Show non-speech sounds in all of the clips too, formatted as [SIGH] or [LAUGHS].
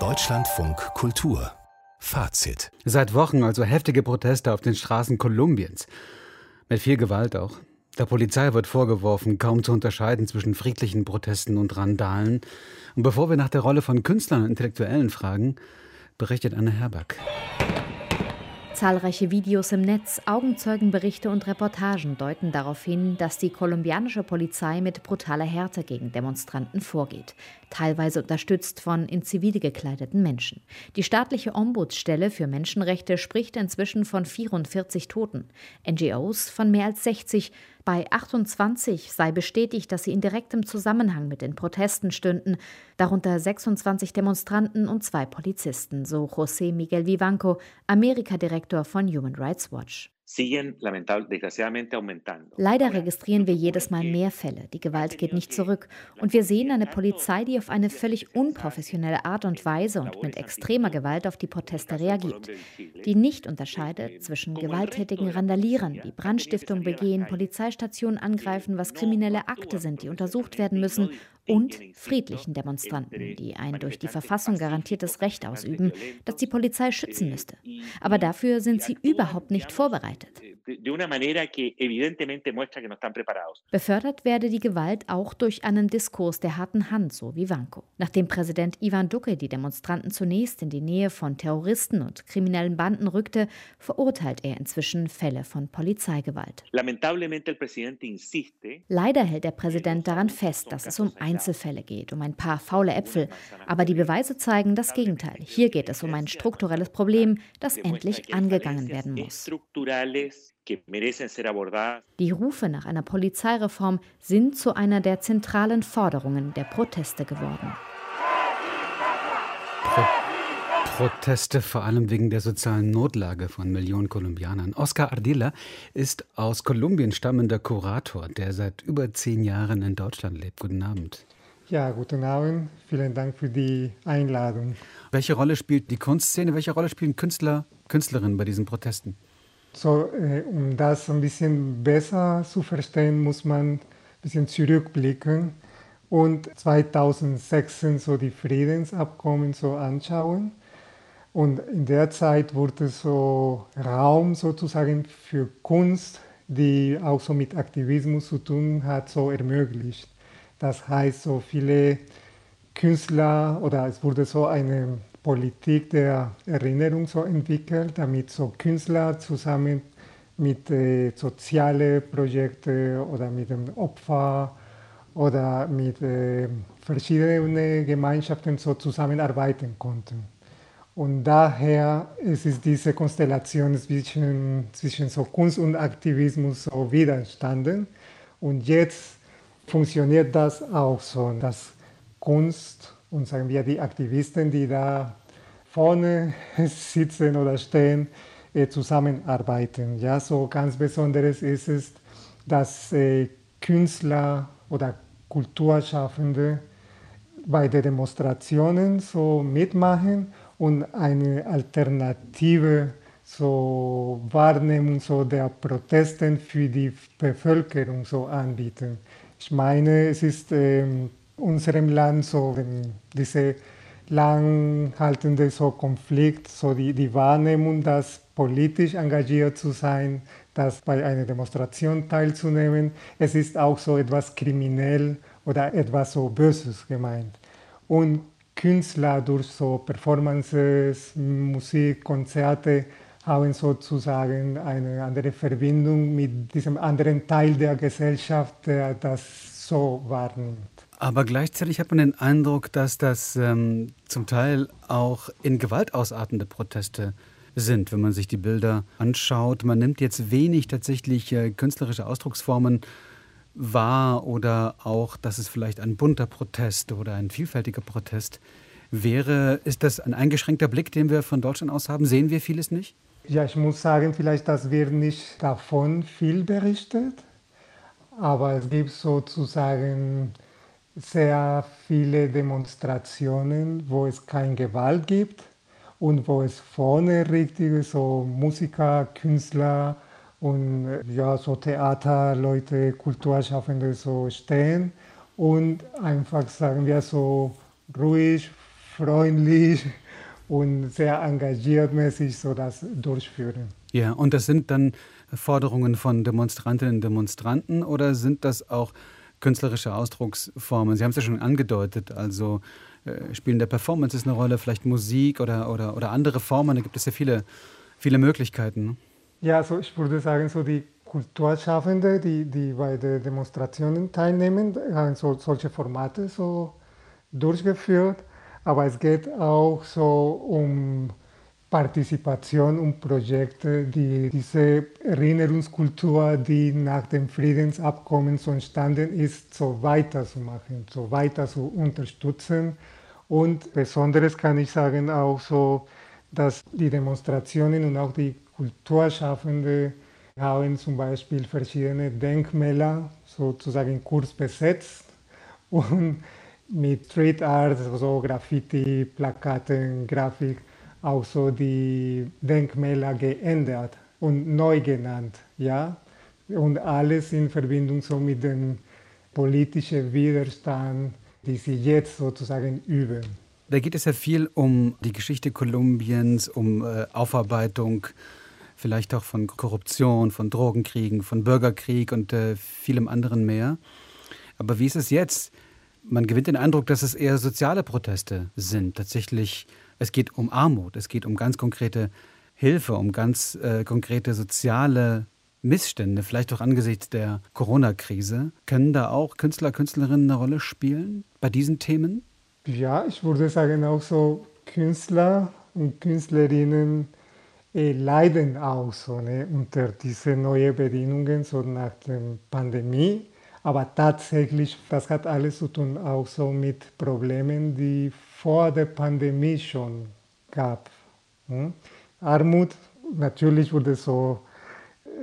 Deutschlandfunk Kultur Fazit. Seit Wochen also heftige Proteste auf den Straßen Kolumbiens. Mit viel Gewalt auch. Der Polizei wird vorgeworfen, kaum zu unterscheiden zwischen friedlichen Protesten und Randalen. Und bevor wir nach der Rolle von Künstlern und Intellektuellen fragen, berichtet Anne Herberg. Zahlreiche Videos im Netz, Augenzeugenberichte und Reportagen deuten darauf hin, dass die kolumbianische Polizei mit brutaler Härte gegen Demonstranten vorgeht, teilweise unterstützt von in Zivile gekleideten Menschen. Die staatliche Ombudsstelle für Menschenrechte spricht inzwischen von 44 Toten, NGOs von mehr als 60, bei 28 sei bestätigt, dass sie in direktem Zusammenhang mit den Protesten stünden, darunter 26 Demonstranten und zwei Polizisten, so José Miguel Vivanco, Amerikadirektor von Human Rights Watch. Leider registrieren wir jedes Mal mehr Fälle. Die Gewalt geht nicht zurück. Und wir sehen eine Polizei, die auf eine völlig unprofessionelle Art und Weise und mit extremer Gewalt auf die Proteste reagiert. Die nicht unterscheidet zwischen gewalttätigen Randalierern, die Brandstiftung begehen, Polizeistationen angreifen, was kriminelle Akte sind, die untersucht werden müssen, und friedlichen Demonstranten, die ein durch die Verfassung garantiertes Recht ausüben, das die Polizei schützen müsste. Aber dafür sind sie überhaupt nicht vorbereitet. Befördert werde die Gewalt auch durch einen Diskurs der harten Hand, so wie Vanko. Nachdem Präsident Ivan Duque die Demonstranten zunächst in die Nähe von Terroristen und kriminellen Banden rückte, verurteilt er inzwischen Fälle von Polizeigewalt. Leider hält der Präsident daran fest, dass es um Einzelfälle geht, um ein paar faule Äpfel. Aber die Beweise zeigen das Gegenteil. Hier geht es um ein strukturelles Problem, das endlich angegangen werden muss. Die Rufe nach einer Polizeireform sind zu einer der zentralen Forderungen der Proteste geworden. Pro Proteste vor allem wegen der sozialen Notlage von Millionen Kolumbianern. Oscar Ardila ist aus Kolumbien stammender Kurator, der seit über zehn Jahren in Deutschland lebt. Guten Abend. Ja, guten Abend. Vielen Dank für die Einladung. Welche Rolle spielt die Kunstszene, welche Rolle spielen Künstler, Künstlerinnen bei diesen Protesten? So, äh, um das ein bisschen besser zu verstehen, muss man ein bisschen zurückblicken und 2006 so die Friedensabkommen so anschauen. Und in der Zeit wurde so Raum sozusagen für Kunst, die auch so mit Aktivismus zu tun hat, so ermöglicht. Das heißt, so viele Künstler oder es wurde so eine Politik der Erinnerung so entwickelt, damit so Künstler zusammen mit äh, sozialen Projekten oder mit dem Opfer oder mit äh, verschiedenen Gemeinschaften so zusammenarbeiten konnten. Und daher ist es diese Konstellation zwischen, zwischen so Kunst und Aktivismus so wieder entstanden. Und jetzt funktioniert das auch so, dass Kunst und sagen wir die Aktivisten, die da vorne [LAUGHS] sitzen oder stehen, äh, zusammenarbeiten. Ja, so ganz Besonderes ist es, dass äh, Künstler oder Kulturschaffende bei den Demonstrationen so mitmachen und eine alternative so Wahrnehmung so der Protesten für die Bevölkerung so anbieten. Ich meine, es ist ähm, unserem Land so diese langhaltende so Konflikt, so die, die Wahrnehmung, dass politisch engagiert zu sein, dass bei einer Demonstration teilzunehmen, es ist auch so etwas kriminell oder etwas so Böses gemeint. Und Künstler durch so Performances, Musik, Konzerte haben sozusagen eine andere Verbindung mit diesem anderen Teil der Gesellschaft, der das so wahrnimmt. Aber gleichzeitig hat man den Eindruck, dass das ähm, zum Teil auch in Gewalt ausartende Proteste sind, wenn man sich die Bilder anschaut. Man nimmt jetzt wenig tatsächlich äh, künstlerische Ausdrucksformen wahr oder auch, dass es vielleicht ein bunter Protest oder ein vielfältiger Protest wäre. Ist das ein eingeschränkter Blick, den wir von Deutschland aus haben? Sehen wir vieles nicht? Ja, ich muss sagen, vielleicht, dass wir nicht davon viel berichtet, aber es gibt sozusagen sehr viele Demonstrationen, wo es keine Gewalt gibt und wo es vorne richtige so Musiker, Künstler und ja, so Theaterleute, Kulturschaffende so stehen und einfach sagen wir so ruhig, freundlich [LAUGHS] und sehr engagiert mäßig so das durchführen. Ja, und das sind dann Forderungen von Demonstrantinnen und Demonstranten oder sind das auch künstlerische Ausdrucksformen? Sie haben es ja schon angedeutet, also äh, spielen der Performances eine Rolle, vielleicht Musik oder, oder, oder andere Formen, da gibt es ja viele, viele Möglichkeiten. Ne? Ja, also ich würde sagen, so die Kulturschaffenden, die, die bei den Demonstrationen teilnehmen, haben so, solche Formate so durchgeführt. Aber es geht auch so um Partizipation und Projekte, die diese Erinnerungskultur, die nach dem Friedensabkommen so entstanden ist, so weiterzumachen, so weiter zu unterstützen. Und besonderes kann ich sagen auch so, dass die Demonstrationen und auch die Kulturschaffenden haben zum Beispiel verschiedene Denkmäler sozusagen Kurs besetzt und mit Street Art, so Graffiti, Plakaten, Grafik, auch so die Denkmäler geändert und neu genannt, ja. Und alles in Verbindung so mit dem politischen Widerstand, die sie jetzt sozusagen üben. Da geht es ja viel um die Geschichte Kolumbiens, um äh, Aufarbeitung vielleicht auch von Korruption, von Drogenkriegen, von Bürgerkrieg und äh, vielem anderen mehr. Aber wie ist es jetzt? Man gewinnt den Eindruck, dass es eher soziale Proteste sind. Tatsächlich, es geht um Armut, es geht um ganz konkrete Hilfe, um ganz äh, konkrete soziale Missstände, vielleicht auch angesichts der Corona-Krise. Können da auch Künstler, Künstlerinnen eine Rolle spielen bei diesen Themen? Ja, ich würde sagen, auch so Künstler und Künstlerinnen äh, leiden auch so ne, unter diesen neuen Bedingungen, so nach der Pandemie. Aber tatsächlich, das hat alles zu tun auch so mit Problemen, die vor der Pandemie schon gab. Hm? Armut, natürlich wurde so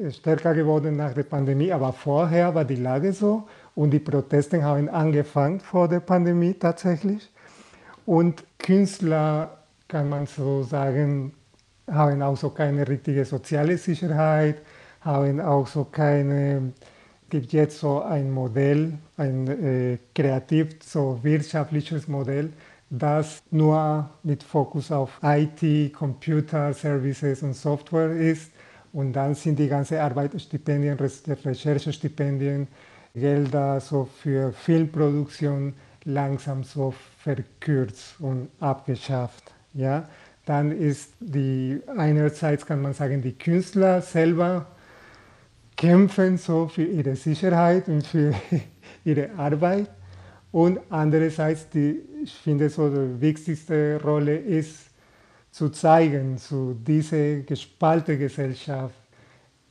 äh, stärker geworden nach der Pandemie, aber vorher war die Lage so und die Proteste haben angefangen vor der Pandemie tatsächlich. Und Künstler, kann man so sagen, haben auch so keine richtige soziale Sicherheit, haben auch so keine, gibt jetzt so ein Modell, ein äh, kreativ, so wirtschaftliches Modell, das nur mit Fokus auf IT, Computer, Services und Software ist. Und dann sind die ganzen Arbeitsstipendien, Recherchestipendien, Gelder so für Filmproduktion langsam so verkürzt und abgeschafft. Ja? Dann ist die einerseits kann man sagen, die Künstler selber kämpfen so für ihre Sicherheit und für [LAUGHS] ihre Arbeit. Und andererseits, die, ich finde, so die wichtigste Rolle ist, zu zeigen zu dieser gespaltenen Gesellschaft,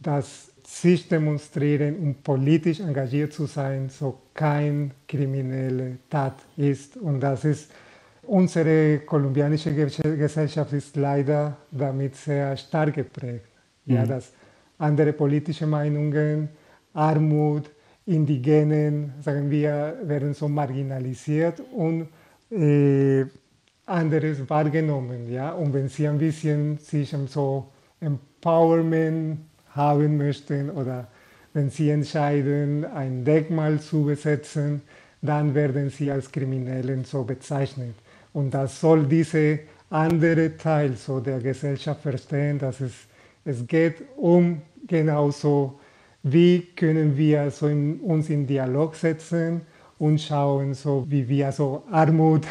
dass sich demonstrieren und politisch engagiert zu sein, so kein kriminelle Tat ist. Und das ist Unsere kolumbianische Gesellschaft ist leider damit sehr stark geprägt. Mhm. Ja, dass andere politische Meinungen, Armut, Indigenen, sagen wir, werden so marginalisiert und äh, anderes wahrgenommen. Ja? Und wenn sie ein bisschen sich so Empowerment haben möchten oder wenn sie entscheiden, ein Denkmal zu besetzen, dann werden sie als Kriminellen so bezeichnet. Und das soll diese andere Teil so der Gesellschaft verstehen, dass es, es geht um genauso, wie können wir so in, uns in Dialog setzen und schauen, so wie wir so Armut,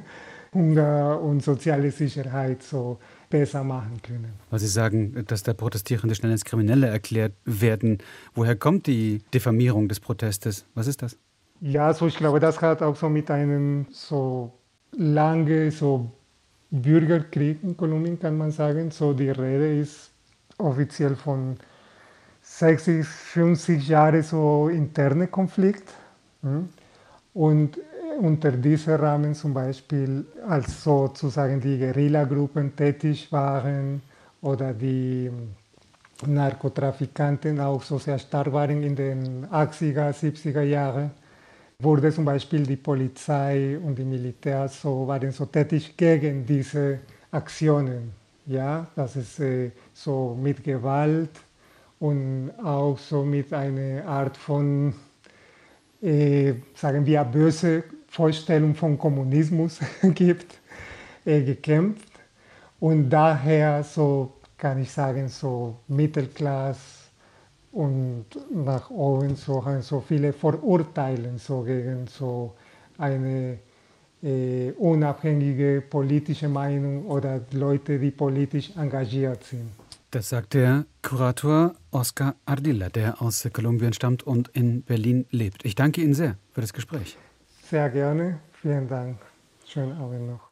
[LAUGHS] Hunger und soziale Sicherheit so besser machen können. Weil Sie sagen, dass der Protestierende schnell ins Kriminelle erklärt werden. Woher kommt die Diffamierung des Protestes? Was ist das? Ja, so ich glaube, das hat auch so mit einem so lange so Bürgerkrieg in Kolumbien, kann man sagen. So die Rede ist offiziell von 60, 50 Jahren so interne Konflikt. Hm? Und unter diesem Rahmen zum Beispiel, als sozusagen die Guerillagruppen tätig waren oder die Narkotrafikanten auch so sehr stark waren in den 80er, 70er Jahren, wurde zum Beispiel die Polizei und die Militär so, waren so tätig gegen diese Aktionen. Ja, das ist äh, so mit Gewalt und auch so mit einer Art von, äh, sagen wir, böse Vorstellung von Kommunismus [LAUGHS] gibt, äh, gekämpft. Und daher so kann ich sagen, so Mittelklasse und nach oben so haben so viele Vorurteile so gegen so eine äh, unabhängige politische Meinung oder Leute, die politisch engagiert sind. Das sagt der Kurator Oscar Ardilla, der aus Kolumbien stammt und in Berlin lebt. Ich danke Ihnen sehr für das Gespräch. Sehr gerne. Vielen Dank. Schönen Abend noch.